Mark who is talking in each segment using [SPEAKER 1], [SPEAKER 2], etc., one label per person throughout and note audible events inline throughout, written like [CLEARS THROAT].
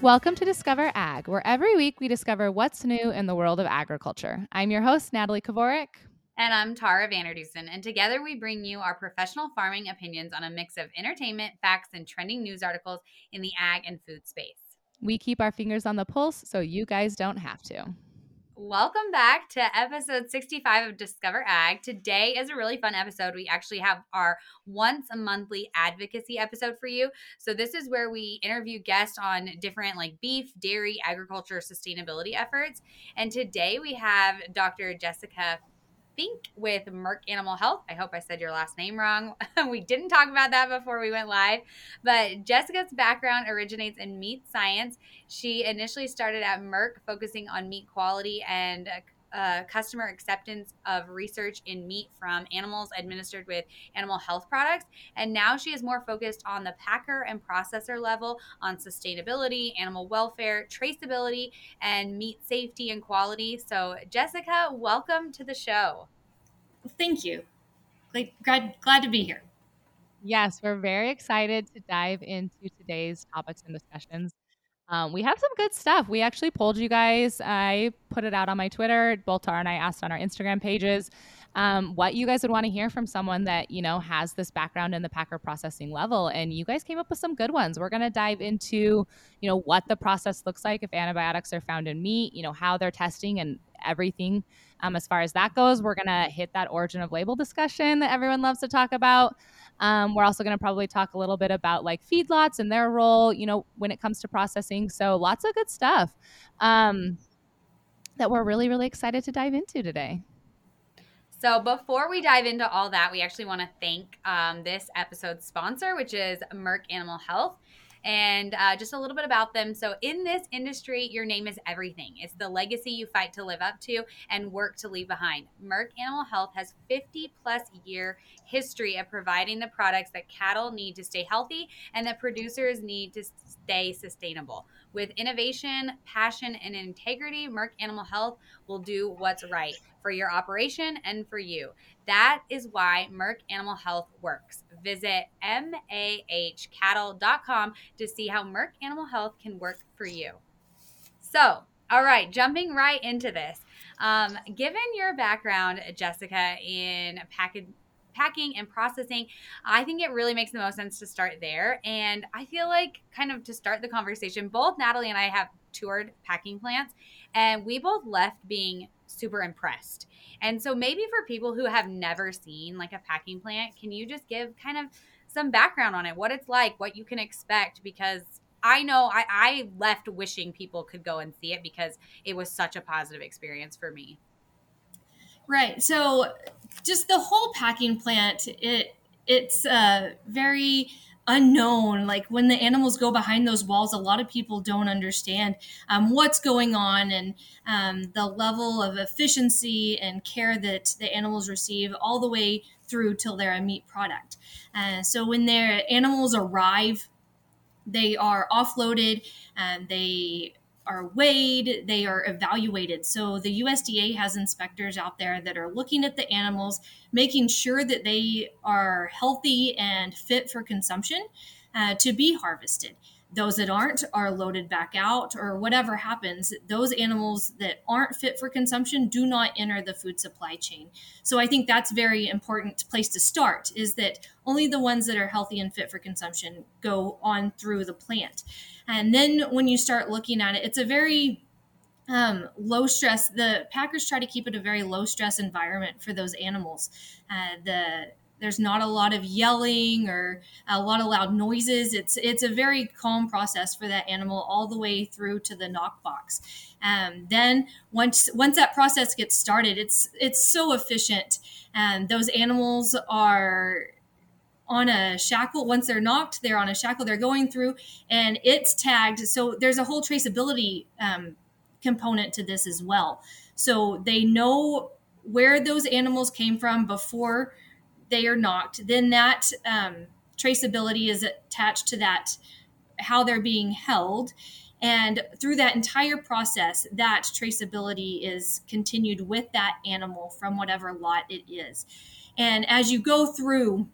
[SPEAKER 1] Welcome to Discover Ag, where every week we discover what's new in the world of agriculture. I'm your host, Natalie Kovarik.
[SPEAKER 2] And I'm Tara Vander Dussen. And together we bring you our professional farming opinions on a mix of entertainment, facts, and trending news articles in the ag and food space.
[SPEAKER 1] We keep our fingers on the pulse so you guys don't have to.
[SPEAKER 2] Welcome back to episode 65 of Discover Ag. Today is a really fun episode. We actually have our once a monthly advocacy episode for you. So, this is where we interview guests on different like beef, dairy, agriculture, sustainability efforts. And today we have Dr. Jessica Finck with Merck Animal Health. I hope I said your last name wrong. [LAUGHS] we didn't talk about that before we went live, but Jessica's background originates in meat science. She initially started at Merck, focusing on meat quality and uh, uh, customer acceptance of research in meat from animals administered with animal health products. And now she is more focused on the packer and processor level on sustainability, animal welfare, traceability, and meat safety and quality. So, Jessica, welcome to the show.
[SPEAKER 3] Thank you. Glad, glad to be here.
[SPEAKER 1] Yes, we're very excited to dive into today's topics and discussions. Um, we have some good stuff. We actually polled you guys. I put it out on my Twitter. Both Tara and I asked on our Instagram pages um, what you guys would want to hear from someone that you know has this background in the packer processing level, and you guys came up with some good ones. We're going to dive into you know what the process looks like if antibiotics are found in meat. You know how they're testing and everything um, as far as that goes. We're going to hit that origin of label discussion that everyone loves to talk about. Um, we're also going to probably talk a little bit about like feedlots and their role, you know, when it comes to processing. So lots of good stuff um, that we're really, really excited to dive into today.
[SPEAKER 2] So, before we dive into all that, we actually want to thank um, this episode's sponsor, which is Merck Animal Health and uh, just a little bit about them. So, in this industry, your name is everything. It's the legacy you fight to live up to and work to leave behind. Merck Animal Health has 50 plus year history of providing the products that cattle need to stay healthy and that producers need to stay sustainable. With innovation, passion, and integrity, Merck Animal Health will do what's right for your operation and for you. That is why Merck Animal Health works. Visit mahcattle.com to see how Merck Animal Health can work for you. So, all right, jumping right into this. Um, given your background, Jessica, in package packing and processing, I think it really makes the most sense to start there. And I feel like, kind of to start the conversation, both Natalie and I have toured packing plants, and we both left being super impressed. And so, maybe for people who have never seen like a packing plant, can you just give kind of some background on it, what it's like, what you can expect? Because I know I, I left wishing people could go and see it because it was such a positive experience for me.
[SPEAKER 3] Right. So just the whole packing plant, it it's uh, very unknown. Like when the animals go behind those walls, a lot of people don't understand um, what's going on and um, the level of efficiency and care that the animals receive all the way through till they're a meat product. Uh, so when their animals arrive, they are offloaded and they are weighed, they are evaluated. So the USDA has inspectors out there that are looking at the animals, making sure that they are healthy and fit for consumption uh, to be harvested. Those that aren't are loaded back out, or whatever happens. Those animals that aren't fit for consumption do not enter the food supply chain. So I think that's very important place to start. Is that only the ones that are healthy and fit for consumption go on through the plant. And then when you start looking at it, it's a very um, low stress. The Packers try to keep it a very low stress environment for those animals. Uh, the there's not a lot of yelling or a lot of loud noises. It's it's a very calm process for that animal all the way through to the knock box. Um, then once once that process gets started, it's it's so efficient, and those animals are on a shackle. Once they're knocked, they're on a shackle. They're going through, and it's tagged. So there's a whole traceability um, component to this as well. So they know where those animals came from before they are knocked. Then that um, traceability is attached to that how they're being held. And through that entire process, that traceability is continued with that animal from whatever lot it is. And as you go through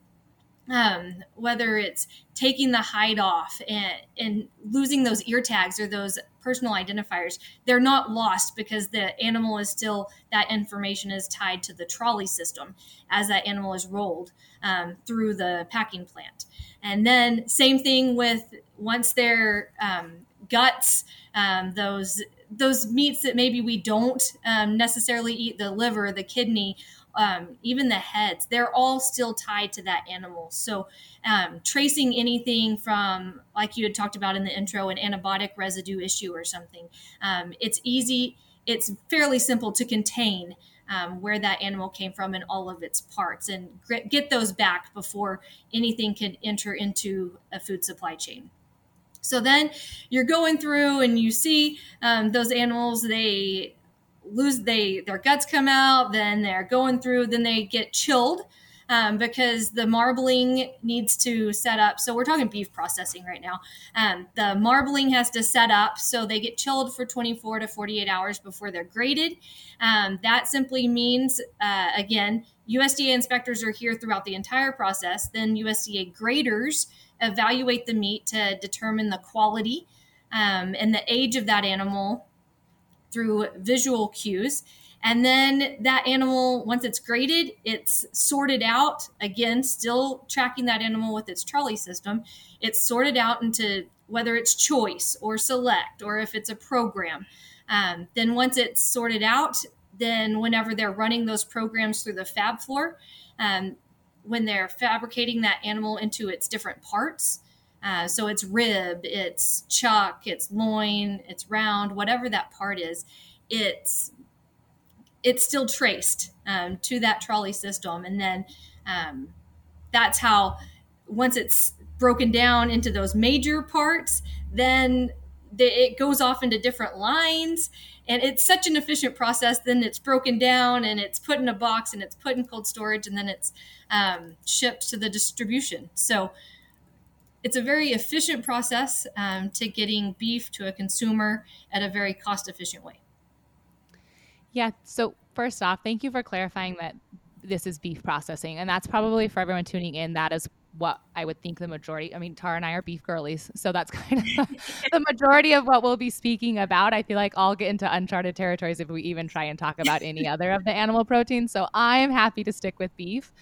[SPEAKER 3] um, whether it's taking the hide off and, and losing those ear tags or those personal identifiers, they're not lost because the animal is still, that information is tied to the trolley system as that animal is rolled um, through the packing plant. And then, same thing with once their um, guts, um, those those meats that maybe we don't um, necessarily eat, the liver, the kidney, um, even the heads, they're all still tied to that animal. So, um, tracing anything from, like you had talked about in the intro, an antibiotic residue issue or something, um, it's easy, it's fairly simple to contain. Um, where that animal came from and all of its parts, and get those back before anything can enter into a food supply chain. So then you're going through and you see um, those animals, they lose they their guts come out then they're going through then they get chilled um, because the marbling needs to set up. So we're talking beef processing right now. Um, the marbling has to set up so they get chilled for 24 to 48 hours before they're graded. Um, that simply means uh, again usda inspectors are here throughout the entire process. Then usda graders evaluate the meat to determine the quality um, and the age of that animal through visual cues. And then that animal, once it's graded, it's sorted out. Again, still tracking that animal with its trolley system. It's sorted out into whether it's choice or select or if it's a program. Um, then once it's sorted out, then whenever they're running those programs through the fab floor, um, when they're fabricating that animal into its different parts, uh, so it's rib, it's chuck, it's loin, it's round, whatever that part is, it's it's still traced um, to that trolley system, and then um, that's how once it's broken down into those major parts, then the, it goes off into different lines. And it's such an efficient process. Then it's broken down and it's put in a box and it's put in cold storage and then it's um, shipped to the distribution. So it's a very efficient process um, to getting beef to a consumer at a very cost efficient way.
[SPEAKER 1] Yeah. So, first off, thank you for clarifying that this is beef processing. And that's probably for everyone tuning in, that is what I would think the majority. I mean, Tara and I are beef girlies, so that's [LAUGHS] kind of [LAUGHS] the majority of what we'll be speaking about. I feel like I'll get into uncharted territories if we even try and talk about any other of the [LAUGHS] animal proteins. So I am happy to stick with beef.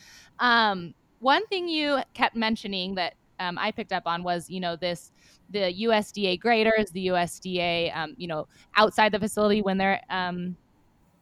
[SPEAKER 1] Um, one thing you kept mentioning that um, I picked up on was, you know, this the USDA graders, the USDA, um, you know, outside the facility when they're um,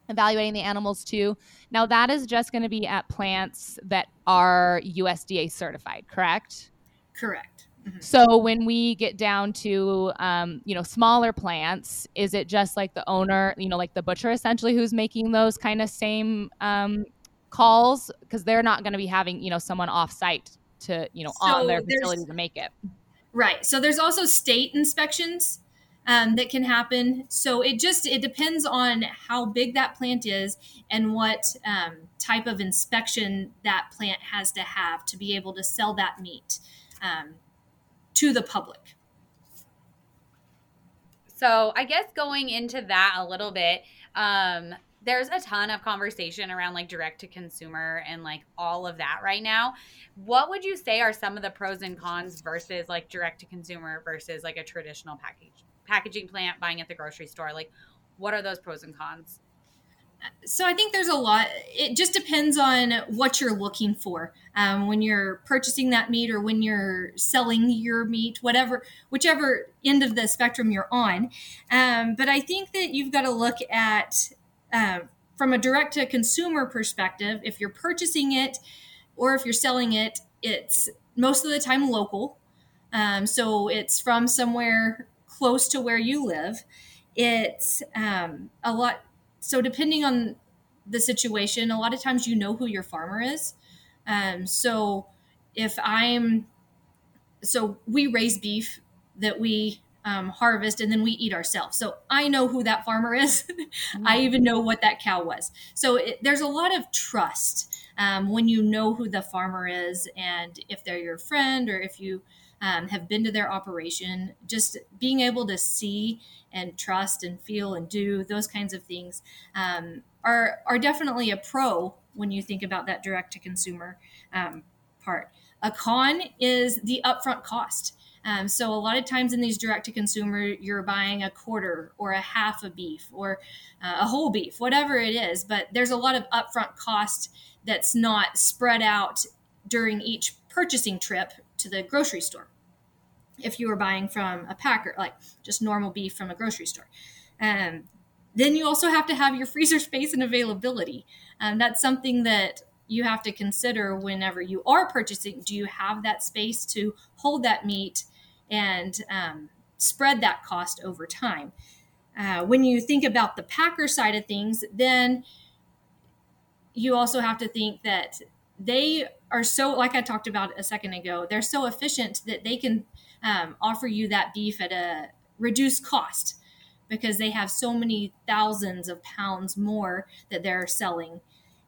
[SPEAKER 1] evaluating the animals too. Now that is just going to be at plants that are USDA certified, correct?
[SPEAKER 3] Correct.
[SPEAKER 1] Mm-hmm. So when we get down to um, you know smaller plants, is it just like the owner, you know, like the butcher essentially who's making those kind of same um, calls because they're not going to be having you know someone off site to you know so on their facility to make it.
[SPEAKER 3] Right so there's also state inspections um, that can happen. So it just it depends on how big that plant is and what um, type of inspection that plant has to have to be able to sell that meat um, to the public.
[SPEAKER 2] So i guess going into that a little bit um, there's a ton of conversation around like direct to consumer and like all of that right now. What would you say are some of the pros and cons versus like direct to consumer versus like a traditional package packaging plant buying at the grocery store? Like what are those pros and cons?
[SPEAKER 3] So I think there's a lot. It just depends on what you're looking for um, when you're purchasing that meat or when you're selling your meat, whatever, whichever end of the spectrum you're on. Um, but I think that you've got to look at uh, from a direct to consumer perspective, if you're purchasing it or if you're selling it, it's most of the time local. Um, so it's from somewhere close to where you live. It's um, a lot. So depending on the situation, a lot of times you know who your farmer is. Um, so if I'm, so we raise beef that we um, harvest and then we eat ourselves. So I know who that farmer is. [LAUGHS] mm-hmm. I even know what that cow was. So it, there's a lot of trust um, when you know who the farmer is and if they're your friend or if you um, have been to their operation. Just being able to see and trust and feel and do those kinds of things um, are are definitely a pro when you think about that direct to consumer um, part. A con is the upfront cost. Um, so a lot of times in these direct to consumer, you're buying a quarter or a half a beef or uh, a whole beef, whatever it is. But there's a lot of upfront cost that's not spread out during each purchasing trip to the grocery store. If you were buying from a packer, like just normal beef from a grocery store. Um, then you also have to have your [LAUGHS] freezer space and availability. Um, that's something that you have to consider whenever you are purchasing. Do you have that space to hold that meat and um, spread that cost over time? Uh, when you think about the packer side of things, then you also have to think that they are so, like I talked about a second ago, they're so efficient that they can um, offer you that beef at a reduced cost because they have so many thousands of pounds more that they're selling.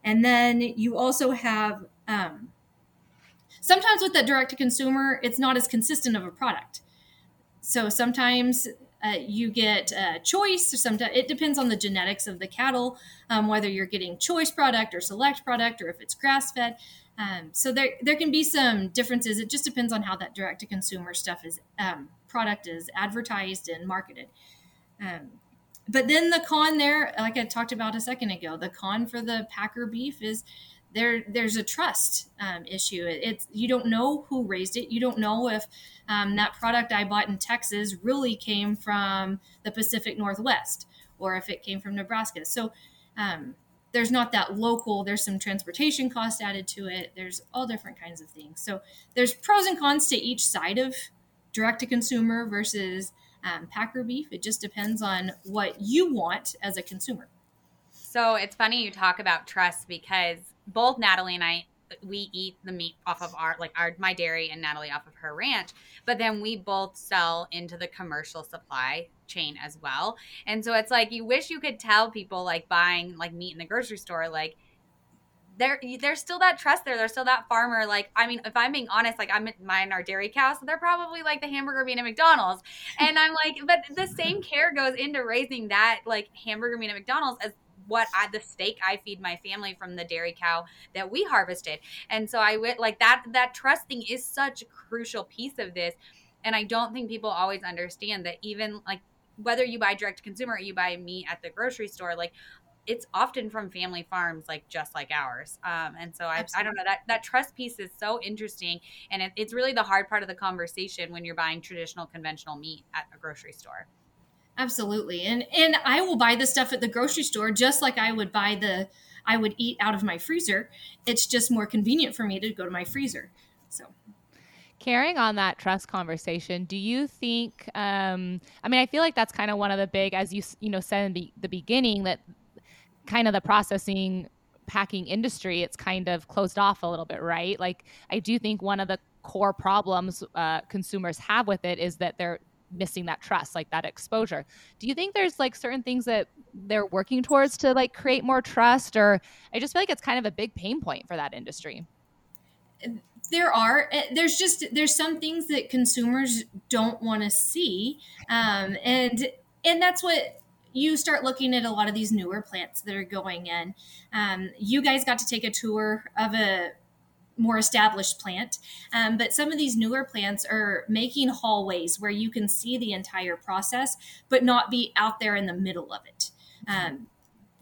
[SPEAKER 3] And then you also have um, sometimes with that direct to consumer, it's not as consistent of a product. So sometimes uh, you get a choice, or sometimes it depends on the genetics of the cattle, um, whether you're getting choice product or select product, or if it's grass fed. Um, so there there can be some differences. It just depends on how that direct to consumer stuff is um, product is advertised and marketed. Um, but then the con there, like I talked about a second ago, the con for the Packer beef is there. There's a trust um, issue. It's you don't know who raised it. You don't know if um, that product I bought in Texas really came from the Pacific Northwest or if it came from Nebraska. So um, there's not that local. There's some transportation cost added to it. There's all different kinds of things. So there's pros and cons to each side of direct to consumer versus um, packer beef. It just depends on what you want as a consumer.
[SPEAKER 2] So it's funny you talk about trust because both Natalie and I we eat the meat off of our like our my dairy and Natalie off of her ranch, but then we both sell into the commercial supply chain as well. And so it's like you wish you could tell people like buying like meat in the grocery store like there there's still that trust there. There's still that farmer. Like, I mean, if I'm being honest, like I'm mine are dairy cows, so they're probably like the hamburger being at McDonald's. And I'm like, but the same care goes into raising that like hamburger being at McDonald's as what I, the steak I feed my family from the dairy cow that we harvested. And so I went like that that trusting is such a crucial piece of this. And I don't think people always understand that even like whether you buy direct consumer or you buy meat at the grocery store, like it's often from family farms like just like ours um, and so I, I don't know that that trust piece is so interesting and it, it's really the hard part of the conversation when you're buying traditional conventional meat at a grocery store
[SPEAKER 3] absolutely. And and i will buy the stuff at the grocery store just like i would buy the i would eat out of my freezer. It's just more convenient for me to go to my freezer. So.
[SPEAKER 1] Carrying on that trust conversation do you think um, i mean i feel like that's kind of one of the big as you you know said in the, the beginning that kind of the processing packing industry, it's kind of closed off a little bit, right? Like, I do think one of the core problems uh, consumers have with it is that they're missing that trust, like that exposure. Do you think there's like certain things that they're working towards to like create more trust? Or I just feel like it's kind of a big pain point for that industry.
[SPEAKER 3] There are eh, there's just there's some things that consumers don't want to see, um, and and that's what you start looking at a lot of these newer plants that are going in. Um, you guys got to take a tour of a more established plant. Um, but some of these newer plants are making hallways where you can see the entire process, but not be out there in the middle of it. Um,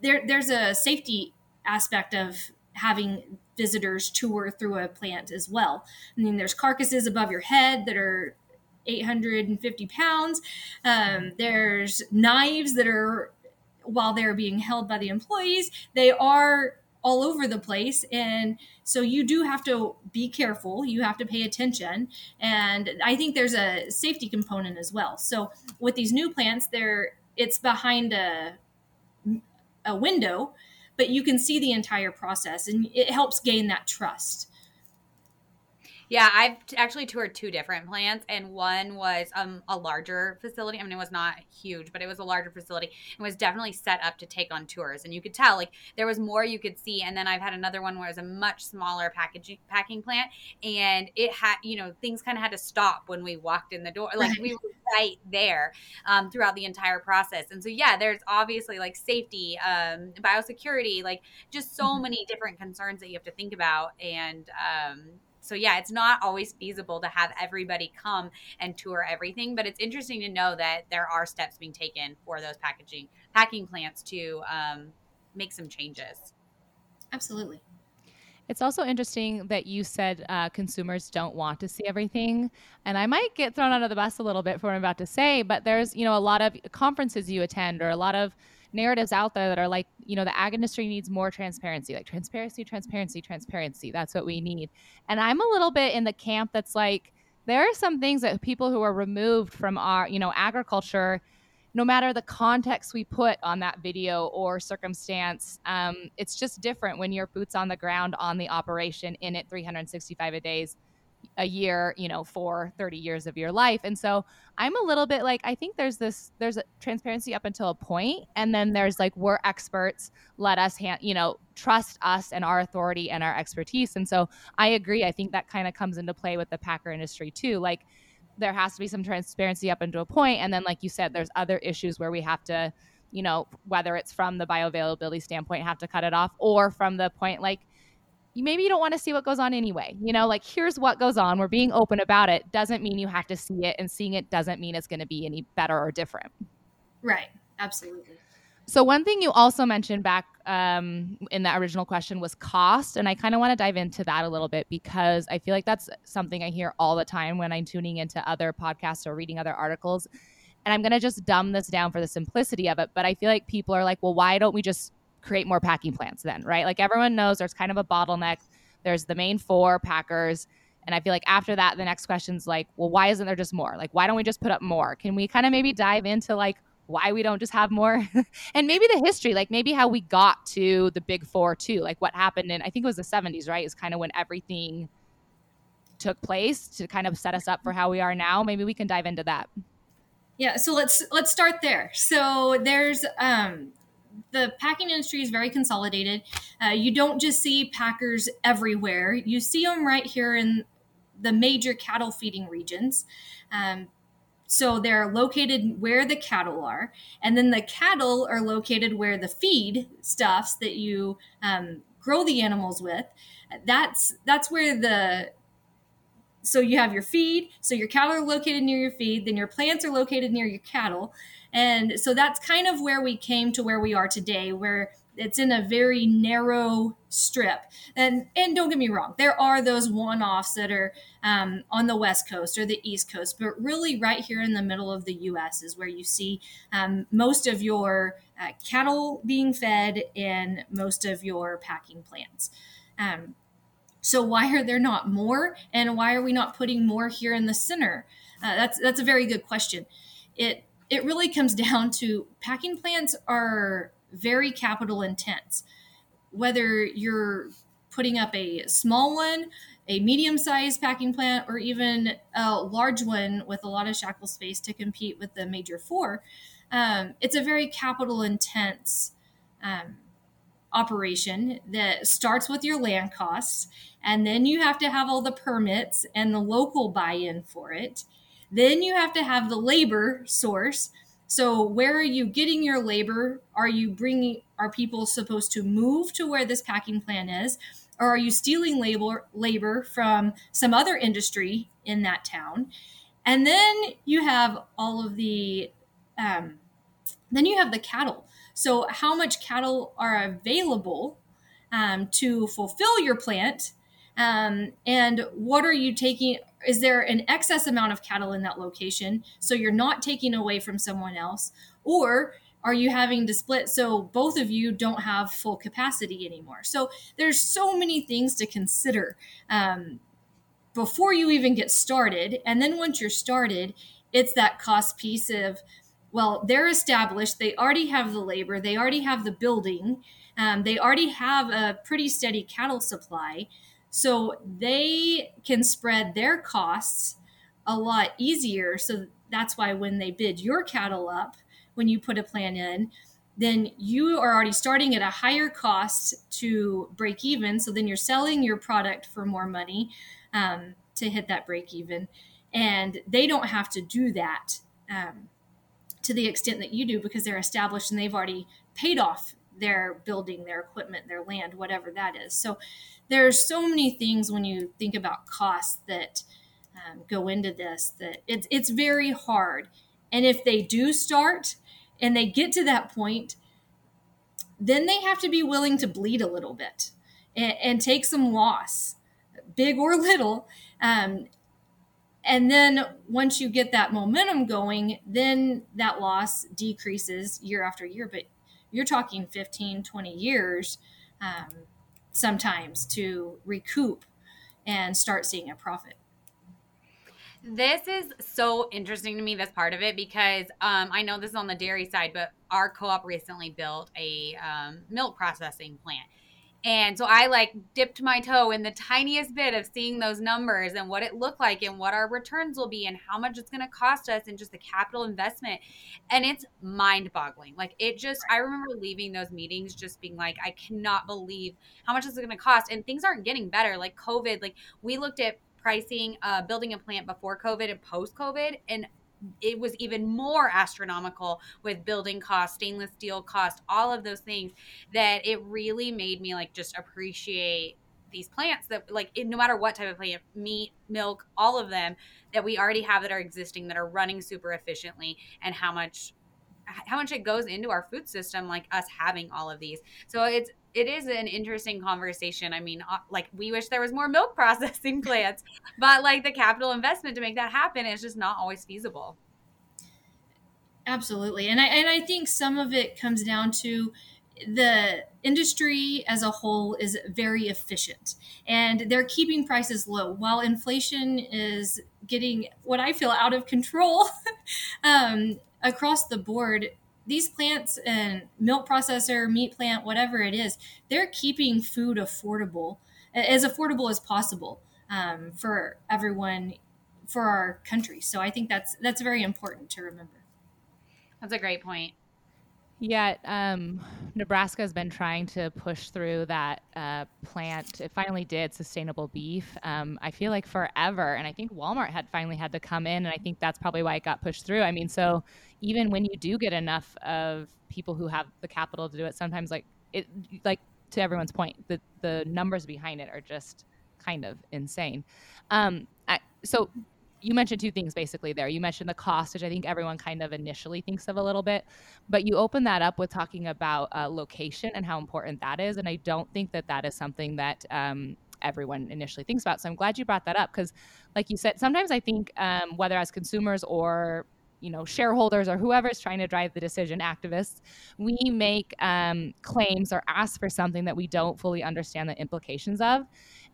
[SPEAKER 3] there, there's a safety aspect of having visitors tour through a plant as well. I mean, there's carcasses above your head that are 850 pounds. Um, there's knives that are, while they're being held by the employees, they are all over the place. And so you do have to be careful. You have to pay attention. And I think there's a safety component as well. So with these new plants, there it's behind a, a window, but you can see the entire process and it helps gain that trust.
[SPEAKER 2] Yeah, I've actually toured two different plants, and one was um, a larger facility. I mean, it was not huge, but it was a larger facility and was definitely set up to take on tours. And you could tell, like, there was more you could see. And then I've had another one where it was a much smaller packaging packing plant, and it had, you know, things kind of had to stop when we walked in the door. [LAUGHS] Like, we were right there um, throughout the entire process. And so, yeah, there's obviously like safety, um, biosecurity, like just so mm-hmm. many different concerns that you have to think about. And, um, so yeah, it's not always feasible to have everybody come and tour everything, but it's interesting to know that there are steps being taken for those packaging packing plants to um, make some changes.
[SPEAKER 3] Absolutely.
[SPEAKER 1] It's also interesting that you said uh, consumers don't want to see everything, and I might get thrown under the bus a little bit for what I'm about to say. But there's you know a lot of conferences you attend or a lot of narratives out there that are like you know the ag industry needs more transparency, like transparency, transparency, transparency. That's what we need. And I'm a little bit in the camp that's like there are some things that people who are removed from our you know agriculture no matter the context we put on that video or circumstance, um, it's just different when you're boots on the ground on the operation in it 365 a days a year, you know, for 30 years of your life. And so I'm a little bit like, I think there's this, there's a transparency up until a point, And then there's like, we're experts, let us, hand, you know, trust us and our authority and our expertise. And so I agree. I think that kind of comes into play with the Packer industry too. Like, there has to be some transparency up into a point and then like you said there's other issues where we have to you know whether it's from the bioavailability standpoint have to cut it off or from the point like maybe you don't want to see what goes on anyway you know like here's what goes on we're being open about it doesn't mean you have to see it and seeing it doesn't mean it's going to be any better or different
[SPEAKER 3] right absolutely
[SPEAKER 1] so one thing you also mentioned back um, in the original question was cost, and I kind of want to dive into that a little bit because I feel like that's something I hear all the time when I'm tuning into other podcasts or reading other articles. And I'm going to just dumb this down for the simplicity of it, but I feel like people are like, well, why don't we just create more packing plants then, right? Like everyone knows there's kind of a bottleneck. There's the main four packers. And I feel like after that, the next question's like, well, why isn't there just more? Like, why don't we just put up more? Can we kind of maybe dive into like why we don't just have more [LAUGHS] and maybe the history like maybe how we got to the big four too like what happened in i think it was the 70s right is kind of when everything took place to kind of set us up for how we are now maybe we can dive into that
[SPEAKER 3] yeah so let's let's start there so there's um the packing industry is very consolidated uh, you don't just see packers everywhere you see them right here in the major cattle feeding regions um, so they're located where the cattle are, and then the cattle are located where the feed stuffs that you um, grow the animals with. That's that's where the so you have your feed. So your cattle are located near your feed. Then your plants are located near your cattle, and so that's kind of where we came to where we are today, where it's in a very narrow strip. And and don't get me wrong there are those one-offs that are um, on the west coast or the east coast but really right here in the middle of the us is where you see um, most of your uh, cattle being fed and most of your packing plants. Um, so why are there not more? And why are we not putting more here in the center? Uh, that's that's a very good question. It it really comes down to packing plants are very capital intense. Whether you're putting up a small one, a medium sized packing plant, or even a large one with a lot of shackle space to compete with the major four, um, it's a very capital intense um, operation that starts with your land costs, and then you have to have all the permits and the local buy in for it. Then you have to have the labor source so where are you getting your labor? Are you bringing are people supposed to move to where this packing plant is? Or are you stealing labor labor from some other industry in that town? And then you have all of the um, then you have the cattle. So how much cattle are available um, to fulfill your plant? Um, and what are you taking? Is there an excess amount of cattle in that location so you're not taking away from someone else? Or are you having to split so both of you don't have full capacity anymore? So there's so many things to consider um, before you even get started. And then once you're started it's that cost piece of well they're established they already have the labor they already have the building um, they already have a pretty steady cattle supply so they can spread their costs a lot easier. So that's why when they bid your cattle up, when you put a plan in, then you are already starting at a higher cost to break even. So then you're selling your product for more money um, to hit that break even. And they don't have to do that um, to the extent that you do because they're established and they've already paid off their building, their equipment, their land, whatever that is. So there's so many things when you think about costs that um, go into this that it's it's very hard. And if they do start and they get to that point, then they have to be willing to bleed a little bit and, and take some loss, big or little. Um, and then once you get that momentum going, then that loss decreases year after year. But you're talking 15, 20 years um, sometimes to recoup and start seeing a profit.
[SPEAKER 2] This is so interesting to me, this part of it, because um, I know this is on the dairy side, but our co op recently built a um, milk processing plant. And so I like dipped my toe in the tiniest bit of seeing those numbers and what it looked like and what our returns will be and how much it's going to cost us and just the capital investment. And it's mind boggling. Like it just, I remember leaving those meetings just being like, I cannot believe how much this is going to cost. And things aren't getting better. Like COVID, like we looked at pricing, uh, building a plant before COVID and post COVID, and it was even more astronomical with building costs, stainless steel cost, all of those things that it really made me like just appreciate these plants that like no matter what type of plant meat milk all of them that we already have that are existing that are running super efficiently and how much how much it goes into our food system like us having all of these. So it's it is an interesting conversation. I mean uh, like we wish there was more milk [LAUGHS] processing plants but like the capital investment to make that happen is just not always feasible.
[SPEAKER 3] Absolutely. And i and i think some of it comes down to the industry as a whole is very efficient and they're keeping prices low while inflation is getting what i feel out of control. [LAUGHS] Um, across the board these plants and milk processor meat plant whatever it is they're keeping food affordable as affordable as possible um, for everyone for our country. So i think that's that's very important to remember.
[SPEAKER 2] That's a great point
[SPEAKER 1] yeah, um, Nebraska has been trying to push through that uh, plant. It finally did sustainable beef. Um, I feel like forever, and I think Walmart had finally had to come in, and I think that's probably why it got pushed through. I mean, so even when you do get enough of people who have the capital to do it, sometimes like it, like to everyone's point, the the numbers behind it are just kind of insane. Um, I, so you mentioned two things basically there. You mentioned the cost, which I think everyone kind of initially thinks of a little bit, but you open that up with talking about uh, location and how important that is. And I don't think that that is something that um, everyone initially thinks about. So I'm glad you brought that up because, like you said, sometimes I think um, whether as consumers or you know shareholders or whoever's trying to drive the decision activists we make um, claims or ask for something that we don't fully understand the implications of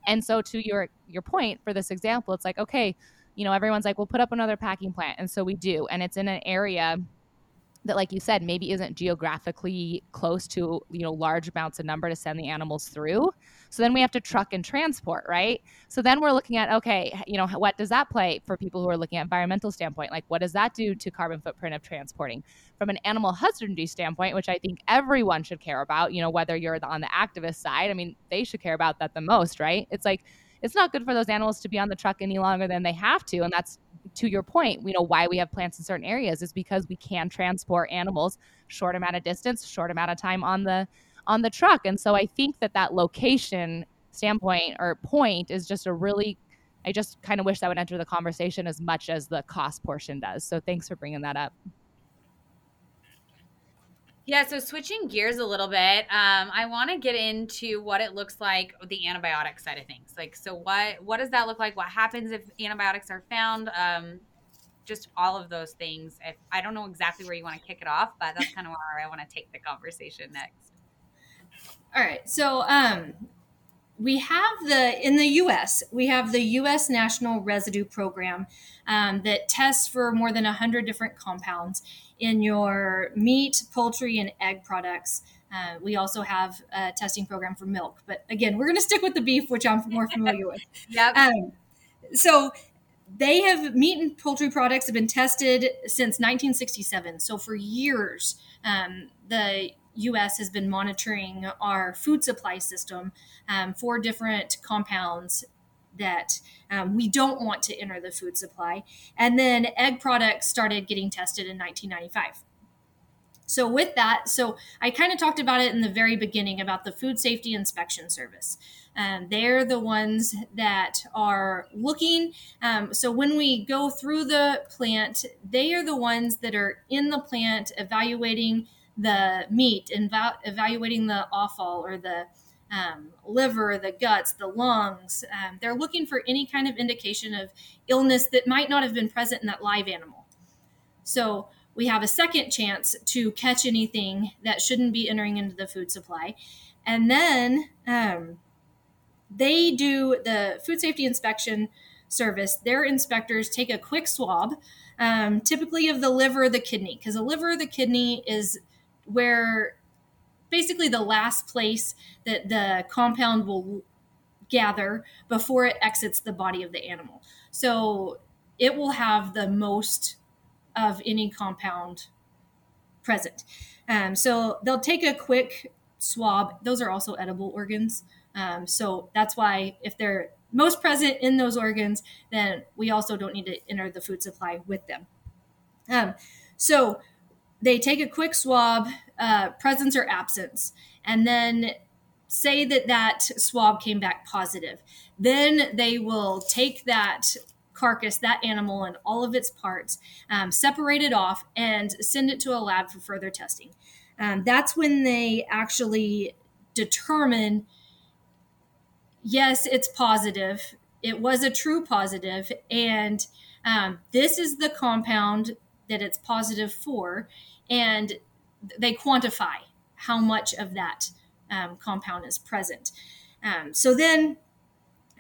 [SPEAKER 1] and so to your your point for this example it's like okay you know, everyone's like, we'll put up another packing plant. And so we do. And it's in an area that like you said maybe isn't geographically close to you know large amounts of number to send the animals through. So then we have to truck and transport right? So then we're looking at okay you know what does that play for people who are looking at environmental standpoint? Like what does that do to carbon footprint of transporting? From an animal husbandry standpoint which i think everyone should care about you know whether you're on the activist side i mean they should care about that the most right? It's like it's not good for those animals to be on the truck any longer than they have to. And that's to your point, you know, why we have plants in certain areas is because we can transport animals short amount of distance, short amount of time on the on the truck. And so I think that that location standpoint or point is just a really I just kind of wish that would enter the conversation as much as the cost portion does. So thanks for bringing that up.
[SPEAKER 2] Yeah, so switching gears a little bit, um, I want to get into what it looks like the antibiotic side of things. Like, so what what does that look like? What happens if antibiotics are found? Um, just all of those things. If I don't know exactly where you want to kick it off, but that's kind of where I want to take the conversation next.
[SPEAKER 3] All right, so um, we have the in the U.S. we have the U.S. National Residue Program um, that tests for more than hundred different compounds in your meat, poultry, and egg products. Uh, we also have a testing program for milk, but again, we're going to stick with the beef, which I'm more familiar with. [LAUGHS]
[SPEAKER 2] Yep.
[SPEAKER 3] Um, so they have meat and poultry products have been tested since 1967. So for years, um, the U.S. has been monitoring our food supply system um, for different compounds that um, we don't want to enter the food supply. And then egg products started getting tested in 1995. So, with that, so I kind of talked about it in the very beginning about the Food Safety Inspection Service. Um, they're the ones that are looking. Um, so, when we go through the plant, they are the ones that are in the plant evaluating the meat and evaluating the offal or the um, liver, the guts, the lungs. Um, they're looking for any kind of indication of illness that might not have been present in that live animal. So, we have a second chance to catch anything that shouldn't be entering into the food supply. And then um, they do the food safety inspection service. Their inspectors take a quick swab, um, typically of the liver or the kidney, because the liver or the kidney is where basically the last place that the compound will gather before it exits the body of the animal. So it will have the most of any compound present. Um, so they'll take a quick swab. Those are also edible organs. Um, so that's why if they're most present in those organs, then we also don't need to enter the food supply with them. Um, so they take a quick swab, uh, presence or absence, and then say that that swab came back positive. Then they will take that carcass, that animal, and all of its parts, um, separate it off, and send it to a lab for further testing. Um, that's when they actually determine yes, it's positive. It was a true positive, and um, this is the compound that it's positive for, and they quantify how much of that um, compound is present. Um, so then,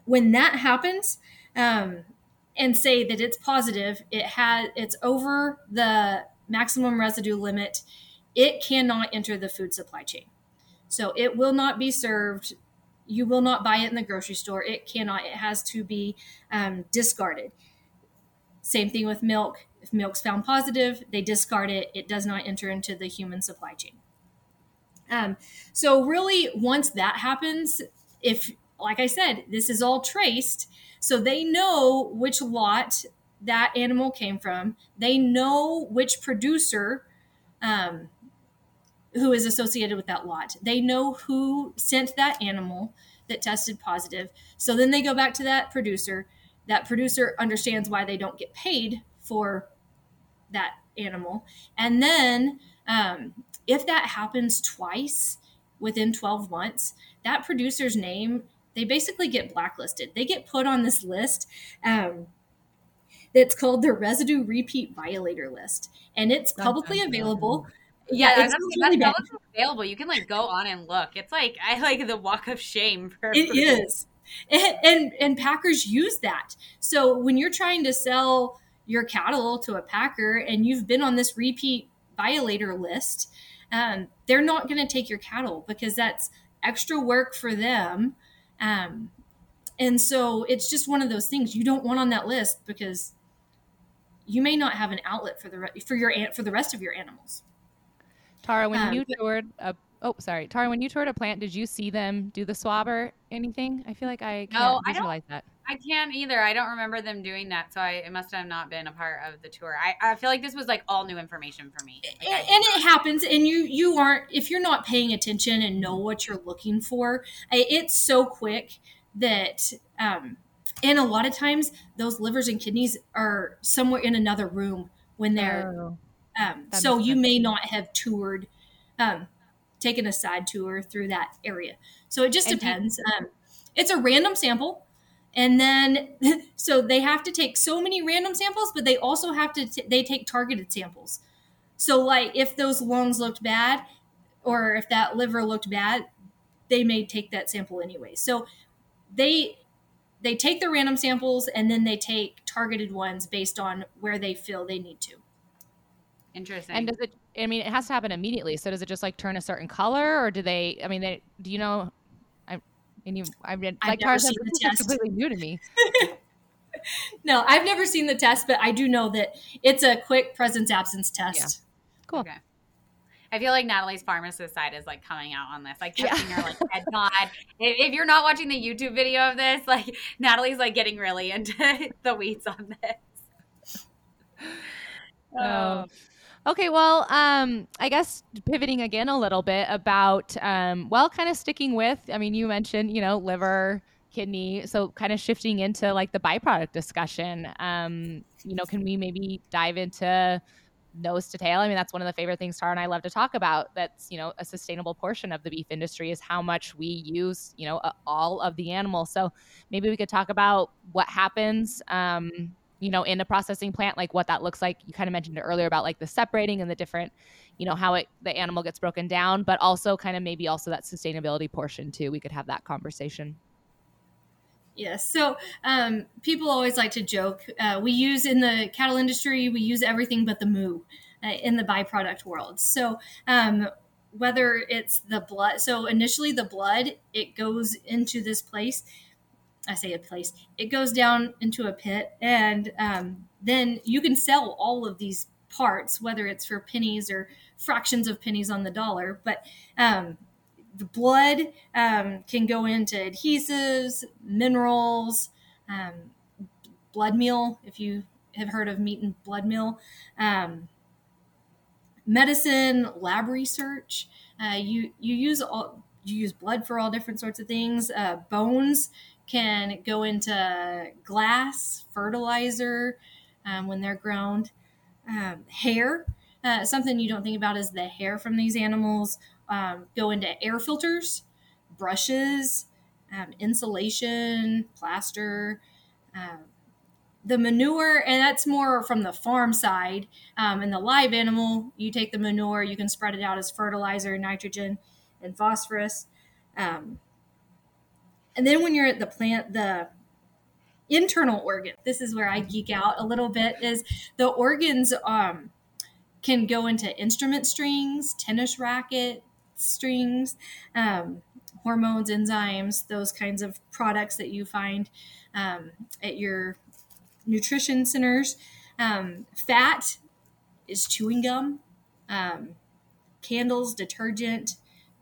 [SPEAKER 3] when that happens, um, and say that it's positive, it has it's over the maximum residue limit, it cannot enter the food supply chain. So it will not be served. You will not buy it in the grocery store. It cannot. It has to be um, discarded. Same thing with milk. If milk's found positive, they discard it. It does not enter into the human supply chain. Um, so really, once that happens, if like I said, this is all traced so they know which lot that animal came from. They know which producer um, who is associated with that lot. They know who sent that animal that tested positive. So then they go back to that producer. That producer understands why they don't get paid for that animal. And then um, if that happens twice within 12 months, that producer's name they basically get blacklisted. They get put on this list um, that's called the residue repeat violator list, and it's publicly available.
[SPEAKER 2] Yeah, yeah it's really available. You can like go on and look. It's like I like the walk of shame.
[SPEAKER 3] For, it for is, and, and and packers use that. So when you're trying to sell your cattle to a packer and you've been on this repeat violator list, um, they're not going to take your cattle because that's extra work for them um, and so it's just one of those things you don't want on that list because you may not have an outlet for the re- for your for the rest of your animals.
[SPEAKER 1] Tara, when um, you toured a oh sorry, Tara, when you toured a plant, did you see them do the swab or anything? I feel like I can't no, visualize
[SPEAKER 2] I
[SPEAKER 1] that.
[SPEAKER 2] I can't either. I don't remember them doing that, so I, it must have not been a part of the tour. I, I feel like this was like all new information for me. Like
[SPEAKER 3] and, and it happens, and you you aren't if you're not paying attention and know what you're looking for. It's so quick that, um, and a lot of times those livers and kidneys are somewhere in another room when they're. Oh, um, so you may not have toured, um, taken a side tour through that area. So it just and depends. You, um, it's a random sample and then [LAUGHS] so they have to take so many random samples but they also have to t- they take targeted samples. So like if those lungs looked bad or if that liver looked bad they may take that sample anyway. So they they take the random samples and then they take targeted ones based on where they feel they need to.
[SPEAKER 2] Interesting.
[SPEAKER 1] And does it i mean it has to happen immediately. So does it just like turn a certain color or do they i mean they do you know and you, I mean, like Tarzan, this is completely new to me. [LAUGHS]
[SPEAKER 3] no, I've never seen the test, but I do know that it's a quick presence absence test.
[SPEAKER 1] Yeah. Cool. Okay.
[SPEAKER 2] I feel like Natalie's pharmacist side is like coming out on this, like testing yeah. her like head nod. [LAUGHS] If, if, you're not watching the YouTube video of this, like Natalie's like getting really into [LAUGHS] the weeds on this.
[SPEAKER 1] Oh. oh. Okay, well, um, I guess pivoting again a little bit about, um, well, kind of sticking with, I mean, you mentioned, you know, liver, kidney, so kind of shifting into like the byproduct discussion. Um, you know, can we maybe dive into nose to tail. I mean, that's one of the favorite things Tara and I love to talk about. That's, you know, a sustainable portion of the beef industry is how much we use, you know, all of the animal. So maybe we could talk about what happens, um, you know, in a processing plant, like what that looks like. You kind of mentioned it earlier about like the separating and the different, you know, how it the animal gets broken down, but also kind of maybe also that sustainability portion too. We could have that conversation.
[SPEAKER 3] Yes. So um, people always like to joke. Uh, we use in the cattle industry, we use everything but the moo uh, in the byproduct world. So um, whether it's the blood, so initially the blood, it goes into this place. I say a place. It goes down into a pit, and um, then you can sell all of these parts, whether it's for pennies or fractions of pennies on the dollar. But um, the blood um, can go into adhesives, minerals, um, blood meal, if you have heard of meat and blood meal, um, medicine, lab research. Uh, you you use all you use blood for all different sorts of things. Uh, bones can go into glass, fertilizer um, when they're ground. Um, hair, uh, something you don't think about is the hair from these animals um, go into air filters, brushes, um, insulation, plaster. Um, the manure, and that's more from the farm side. Um, and the live animal, you take the manure, you can spread it out as fertilizer, nitrogen, and phosphorus. Um, and then when you're at the plant, the internal organ, this is where I geek out a little bit, is the organs um, can go into instrument strings, tennis racket, strings, um, hormones, enzymes, those kinds of products that you find um, at your nutrition centers. Um, fat is chewing gum, um, candles, detergent,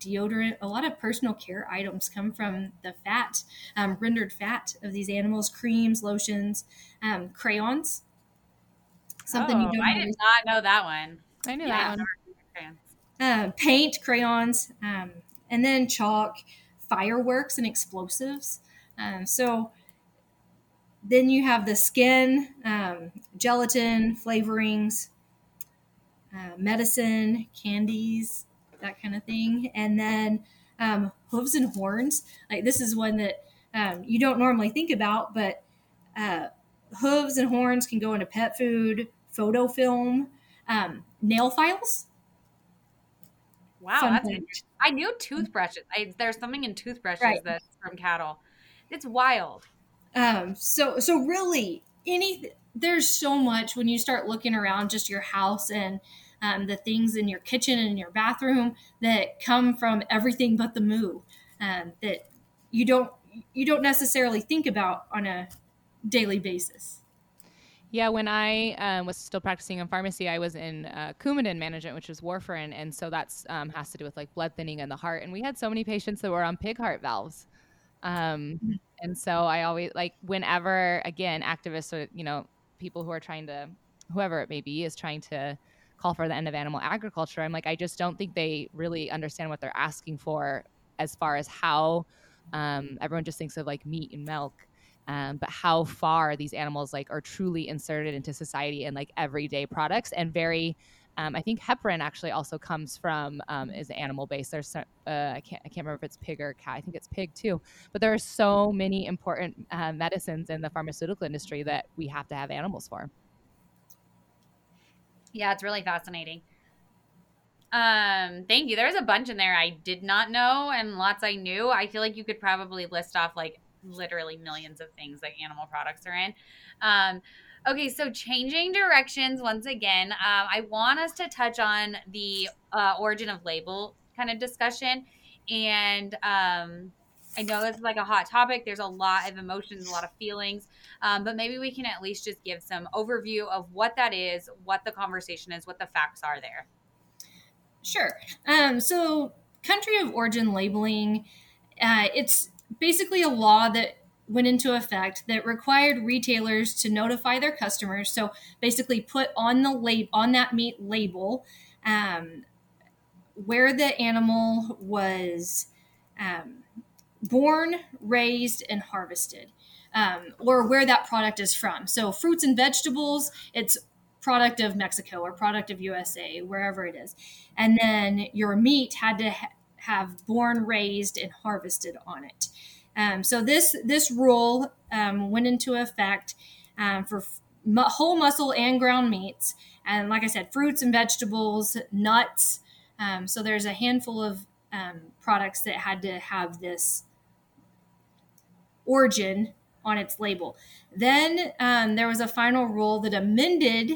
[SPEAKER 3] deodorant. A lot of personal care items come from the fat, um, rendered fat of these animals, creams, lotions, um, crayons.
[SPEAKER 2] Something oh, you don't I did not know that one.
[SPEAKER 1] I knew yeah. that one
[SPEAKER 3] uh, paint, crayons, um, and then chalk, fireworks, and explosives. Um, so then you have the skin, um, gelatin, flavorings, uh, medicine, candies, that kind of thing. And then um, hooves and horns. Like this is one that um, you don't normally think about, but uh, hooves and horns can go into pet food, photo film, um, nail files.
[SPEAKER 2] Wow, that's I knew toothbrushes. I, there's something in toothbrushes right. that's from cattle. It's wild.
[SPEAKER 3] Um. So so really, any there's so much when you start looking around just your house and um, the things in your kitchen and your bathroom that come from everything but the moo um, that you don't you don't necessarily think about on a daily basis.
[SPEAKER 1] Yeah, when I um, was still practicing in pharmacy, I was in uh, Coumadin management, which is warfarin, and so that's um, has to do with like blood thinning in the heart. And we had so many patients that were on pig heart valves, um, mm-hmm. and so I always like whenever again activists or you know people who are trying to whoever it may be is trying to call for the end of animal agriculture. I'm like I just don't think they really understand what they're asking for as far as how um, everyone just thinks of like meat and milk um, but how far these animals like are truly inserted into society and like everyday products and very um, I think heparin actually also comes from um, is animal based. There's uh, I can't I can't remember if it's pig or cat. I think it's pig too. But there are so many important uh, medicines in the pharmaceutical industry that we have to have animals for.
[SPEAKER 2] Yeah, it's really fascinating. Um, thank you. There's a bunch in there I did not know and lots I knew. I feel like you could probably list off like literally millions of things that animal products are in. Um, okay, so changing directions once again, um, I want us to touch on the uh, origin of label kind of discussion. And um, I know this is like a hot topic. There's a lot of emotions, a lot of feelings, um, but maybe we can at least just give some overview of what that is, what the conversation is, what the facts are there.
[SPEAKER 3] Sure. Um, so, country of origin labeling, uh, it's basically a law that went into effect that required retailers to notify their customers. So basically, put on the lab on that meat label um, where the animal was um, born, raised, and harvested, um, or where that product is from. So fruits and vegetables, it's product of Mexico or product of USA, wherever it is, and then your meat had to ha- have born, raised, and harvested on it. Um, so this this rule um, went into effect um, for whole muscle and ground meats, and like I said, fruits and vegetables, nuts. Um, so there's a handful of um, products that had to have this origin on its label. Then um, there was a final rule that amended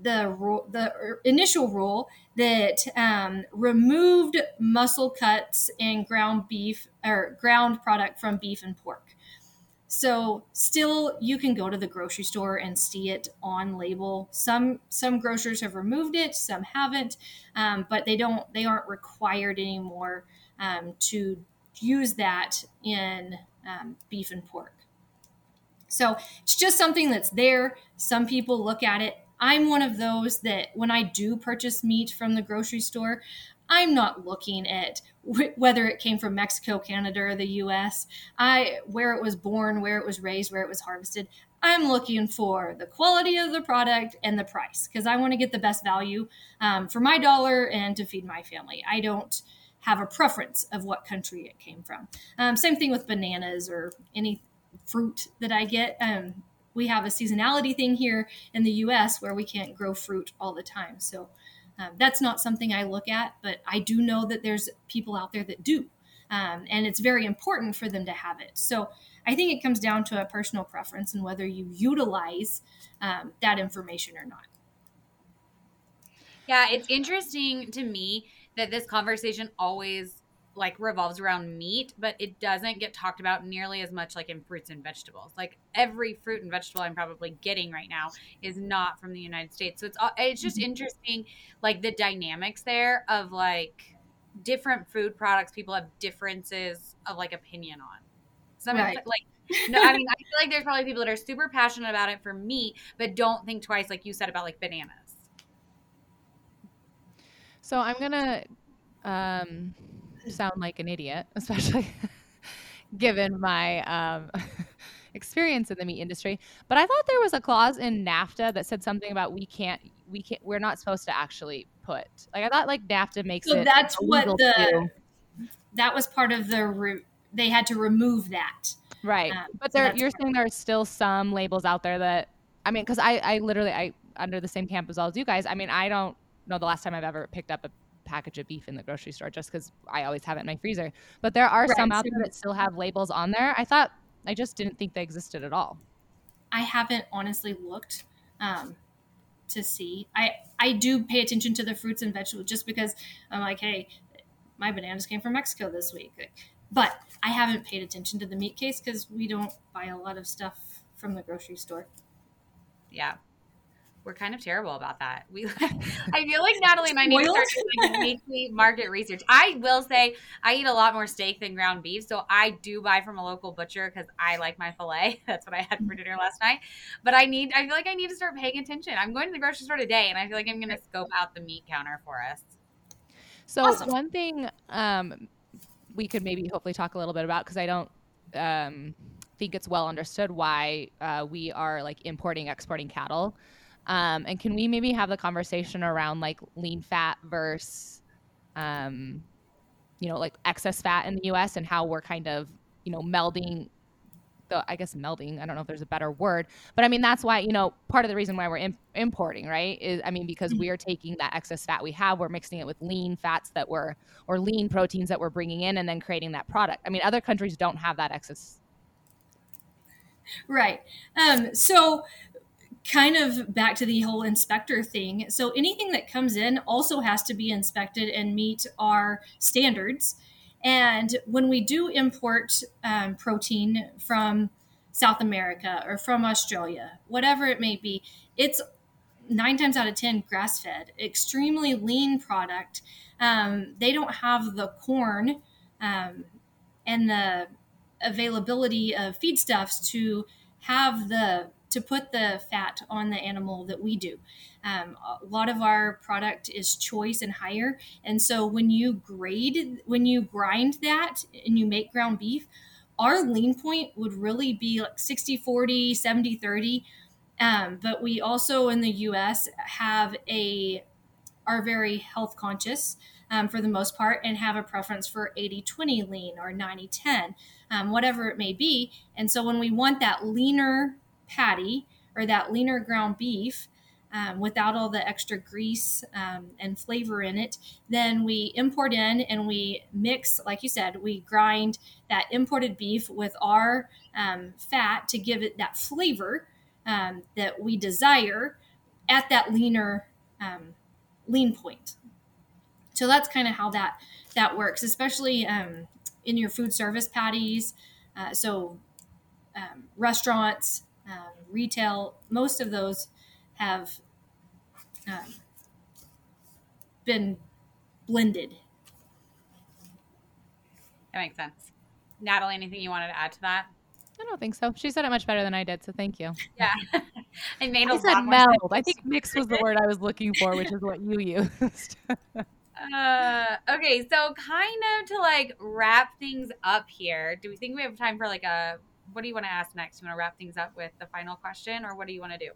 [SPEAKER 3] the rule, the initial rule that um, removed muscle cuts and ground beef or ground product from beef and pork. So still, you can go to the grocery store and see it on label. Some some grocers have removed it, some haven't, um, but they don't. They aren't required anymore um, to use that in um, beef and pork. So it's just something that's there. Some people look at it I'm one of those that when I do purchase meat from the grocery store, I'm not looking at whether it came from Mexico, Canada, or the US. I where it was born, where it was raised, where it was harvested. I'm looking for the quality of the product and the price because I want to get the best value um, for my dollar and to feed my family. I don't have a preference of what country it came from. Um, same thing with bananas or any fruit that I get. Um, we have a seasonality thing here in the US where we can't grow fruit all the time. So um, that's not something I look at, but I do know that there's people out there that do. Um, and it's very important for them to have it. So I think it comes down to a personal preference and whether you utilize um, that information or not.
[SPEAKER 2] Yeah, it's interesting to me that this conversation always like revolves around meat, but it doesn't get talked about nearly as much like in fruits and vegetables. Like every fruit and vegetable I'm probably getting right now is not from the United States. So it's it's just mm-hmm. interesting like the dynamics there of like different food products people have differences of like opinion on. Some right. like [LAUGHS] no, I mean I feel like there's probably people that are super passionate about it for meat, but don't think twice like you said about like bananas.
[SPEAKER 1] So I'm gonna um sound like an idiot, [LAUGHS] especially given my um, [LAUGHS] experience in the meat industry. But I thought there was a clause in NAFTA that said something about we can't, we can't, we're not supposed to actually put. Like I thought, like NAFTA makes it.
[SPEAKER 3] so that's what the that was part of the. Re- they had to remove that.
[SPEAKER 1] Right, um, but so you're saying there are still some labels out there that I mean, because I, I literally, I under the same camp as all as you guys. I mean, I don't know the last time I've ever picked up a package of beef in the grocery store just because I always have it in my freezer. But there are right. some out there that still have labels on there. I thought I just didn't think they existed at all.
[SPEAKER 3] I haven't honestly looked um, to see. I I do pay attention to the fruits and vegetables just because I'm like, hey, my bananas came from Mexico this week. But I haven't paid attention to the meat case because we don't buy a lot of stuff from the grocery store.
[SPEAKER 2] Yeah, we're kind of terrible about that. We, [LAUGHS] [LAUGHS] I feel like Natalie and I need to start doing like weekly market research. I will say I eat a lot more steak than ground beef, so I do buy from a local butcher because I like my fillet. [LAUGHS] That's what I had for dinner last night. But I need, I feel like I need to start paying attention. I'm going to the grocery store today, and I feel like I'm going to scope out the meat counter for us.
[SPEAKER 1] So awesome. one thing um, we could maybe hopefully talk a little bit about because I don't. Um, think it's well understood why uh, we are like importing exporting cattle um, and can we maybe have the conversation around like lean fat versus, um, you know, like excess fat in the U.S. and how we're kind of, you know, melding the, I guess melding. I don't know if there's a better word, but I mean that's why you know part of the reason why we're imp- importing, right? Is I mean because mm-hmm. we are taking that excess fat we have, we're mixing it with lean fats that we're or lean proteins that we're bringing in, and then creating that product. I mean other countries don't have that excess.
[SPEAKER 3] Right. Um, so kind of back to the whole inspector thing. So anything that comes in also has to be inspected and meet our standards. And when we do import um, protein from South America or from Australia, whatever it may be, it's nine times out of 10 grass fed, extremely lean product. Um, they don't have the corn um, and the availability of feedstuffs to have the to put the fat on the animal that we do. Um, a lot of our product is choice and higher, and so when you grade, when you grind that and you make ground beef, our lean point would really be like 60 40 70 30 um, but we also in the us have a are very health conscious um, for the most part and have a preference for 80 20 lean or 90 10 um, whatever it may be. And so when we want that leaner patty or that leaner ground beef um, without all the extra grease um, and flavor in it. Then we import in and we mix, like you said, we grind that imported beef with our um, fat to give it that flavor um, that we desire at that leaner um, lean point. So that's kind of how that that works, especially um, in your food service patties. Uh, so restaurants, retail, most of those have um, been blended.
[SPEAKER 2] That makes sense. Natalie, anything you wanted to add to that?
[SPEAKER 1] I don't think so. She said it much better than I did, so thank you.
[SPEAKER 2] Yeah, [LAUGHS]
[SPEAKER 1] I made a I said meld. I think mix was the word I was looking for, which is what you [LAUGHS] used.
[SPEAKER 2] uh, okay, so kind of to like wrap things up here. Do we think we have time for like a? What do you want to ask next? You want to wrap things up with the final question, or what do you want to do?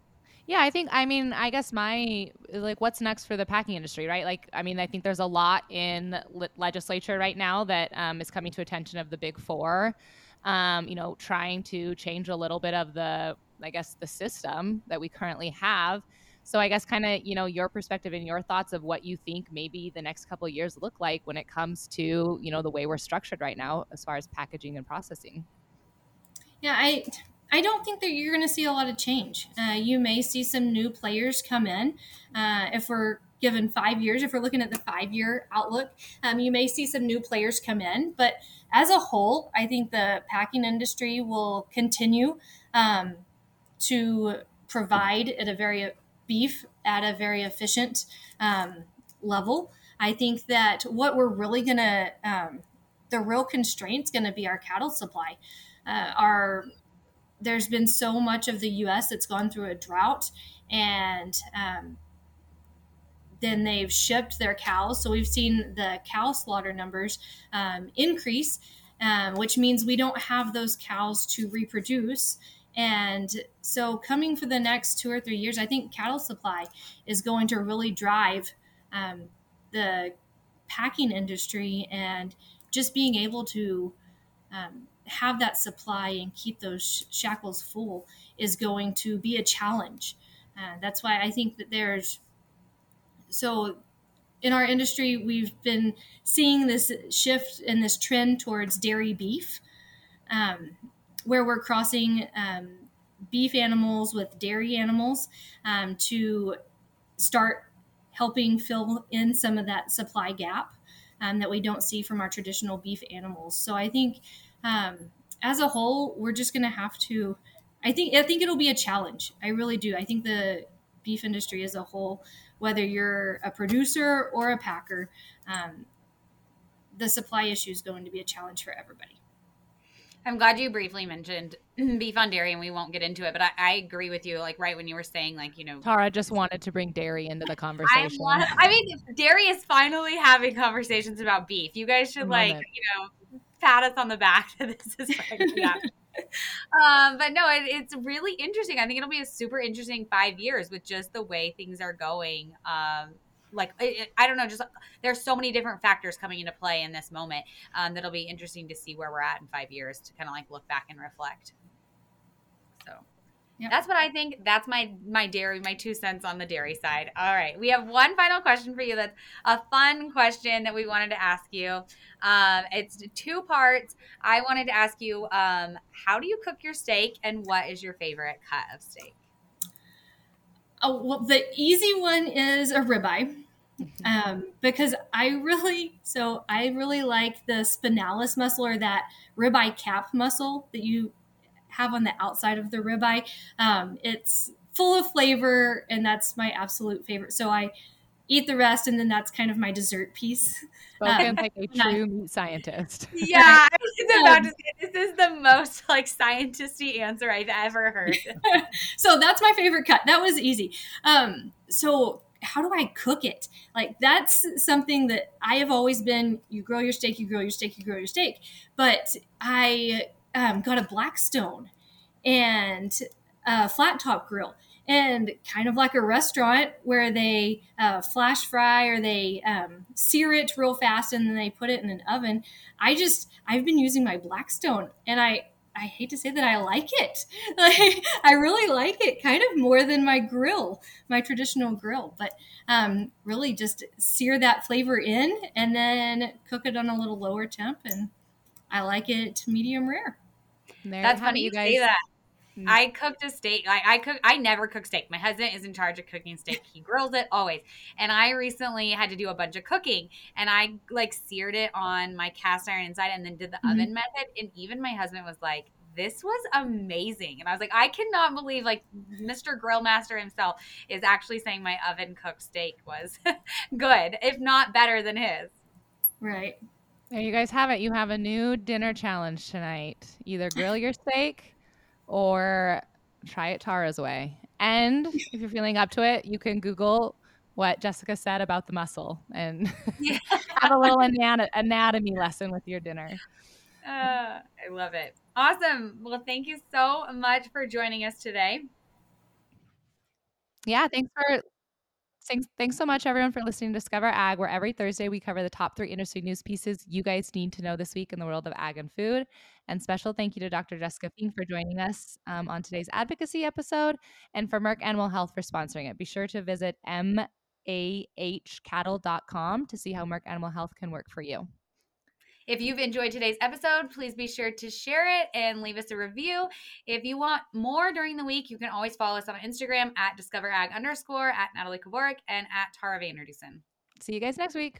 [SPEAKER 1] Yeah, I think I mean I guess my like what's next for the packing industry, right? Like I mean I think there's a lot in le- legislature right now that um, is coming to attention of the big four. Um, you know, trying to change a little bit of the I guess the system that we currently have. So I guess kind of you know your perspective and your thoughts of what you think maybe the next couple years look like when it comes to you know the way we're structured right now as far as packaging and processing.
[SPEAKER 3] Yeah, I I don't think that you're going to see a lot of change. Uh, you may see some new players come in. Uh, if we're given five years, if we're looking at the five year outlook, um, you may see some new players come in. But as a whole, I think the packing industry will continue um, to provide at a very beef at a very efficient um, level. I think that what we're really going to, um, the real constraint is going to be our cattle supply. Uh, our there's been so much of the U.S. that's gone through a drought, and um, then they've shipped their cows. So we've seen the cow slaughter numbers um, increase, um, which means we don't have those cows to reproduce. And so, coming for the next two or three years, I think cattle supply is going to really drive um, the packing industry and just being able to um, have that supply and keep those shackles full is going to be a challenge. Uh, that's why I think that there's so in our industry we've been seeing this shift and this trend towards dairy beef, um, where we're crossing um, beef animals with dairy animals um, to start helping fill in some of that supply gap um, that we don't see from our traditional beef animals. So I think um, as a whole, we're just going to have to. I think I think it'll be a challenge. I really do. I think the beef industry as a whole, whether you're a producer or a packer, um, the supply issue is going to be a challenge for everybody.
[SPEAKER 2] I'm glad you briefly mentioned [CLEARS THROAT] beef on dairy, and we won't get into it. But I, I, agree with you. Like right when you were saying, like you know,
[SPEAKER 1] Tara just wanted to bring dairy into the conversation.
[SPEAKER 2] I, I mean, dairy is finally having conversations about beef. You guys should like it. you know pat us on the back that this is [LAUGHS] um, but no, it, it's really interesting. I think it'll be a super interesting five years with just the way things are going. Um, like it, I don't know, just there's so many different factors coming into play in this moment um, that'll be interesting to see where we're at in five years to kind of like look back and reflect. Yep. That's what I think. That's my my dairy, my two cents on the dairy side. All right, we have one final question for you. That's a fun question that we wanted to ask you. Um, it's two parts. I wanted to ask you, um, how do you cook your steak, and what is your favorite cut of steak?
[SPEAKER 3] Oh, well, the easy one is a ribeye. Mm-hmm. Um, because I really, so I really like the spinalis muscle or that ribeye cap muscle that you have on the outside of the ribeye. Um, it's full of flavor, and that's my absolute favorite. So I eat the rest, and then that's kind of my dessert piece.
[SPEAKER 1] Spoken um, like a [LAUGHS] true meat scientist.
[SPEAKER 2] Yeah, [LAUGHS] I was about to say this is the most like scientisty answer I've ever heard. [LAUGHS]
[SPEAKER 3] so that's my favorite cut. That was easy. Um, so how do I cook it? Like that's something that I have always been. You grow your steak, you grow your steak, you grow your steak. But I um, got a Blackstone and a flat top grill, and kind of like a restaurant where they uh, flash fry or they um, sear it real fast and then they put it in an oven. I just I've been using my Blackstone, and I I hate to say that I like it. [LAUGHS] I really like it kind of more than my grill, my traditional grill. But um, really just sear that flavor in and then cook it on a little lower temp. And I like it medium rare.
[SPEAKER 2] That's funny you guys. Say that. Mm. I cooked a steak. I, I cook. I never cook steak. My husband is in charge of cooking steak. He grills it always. And I recently had to do a bunch of cooking, and I like seared it on my cast iron inside, and then did the mm-hmm. oven method. And even my husband was like, "This was amazing." And I was like, "I cannot believe like Mr. Grill Master himself is actually saying my oven cooked steak was [LAUGHS] good, if not better than his."
[SPEAKER 3] Right.
[SPEAKER 1] There you guys have it. You have a new dinner challenge tonight. Either grill your steak or try it Tara's way. And if you're feeling up to it, you can Google what Jessica said about the muscle and yeah. [LAUGHS] have a little anatomy lesson with your dinner.
[SPEAKER 2] Uh, I love it. Awesome. Well, thank you so much for joining us today.
[SPEAKER 1] Yeah, thanks for Thanks, thanks so much, everyone, for listening to Discover Ag, where every Thursday we cover the top three industry news pieces you guys need to know this week in the world of ag and food. And special thank you to Dr. Jessica Finck for joining us um, on today's advocacy episode and for Merck Animal Health for sponsoring it. Be sure to visit mahcattle.com to see how Merck Animal Health can work for you.
[SPEAKER 2] If you've enjoyed today's episode, please be sure to share it and leave us a review. If you want more during the week, you can always follow us on Instagram at discoverag underscore, at Natalie Kovarik, and at Tara Vander Dussen.
[SPEAKER 1] See you guys next week.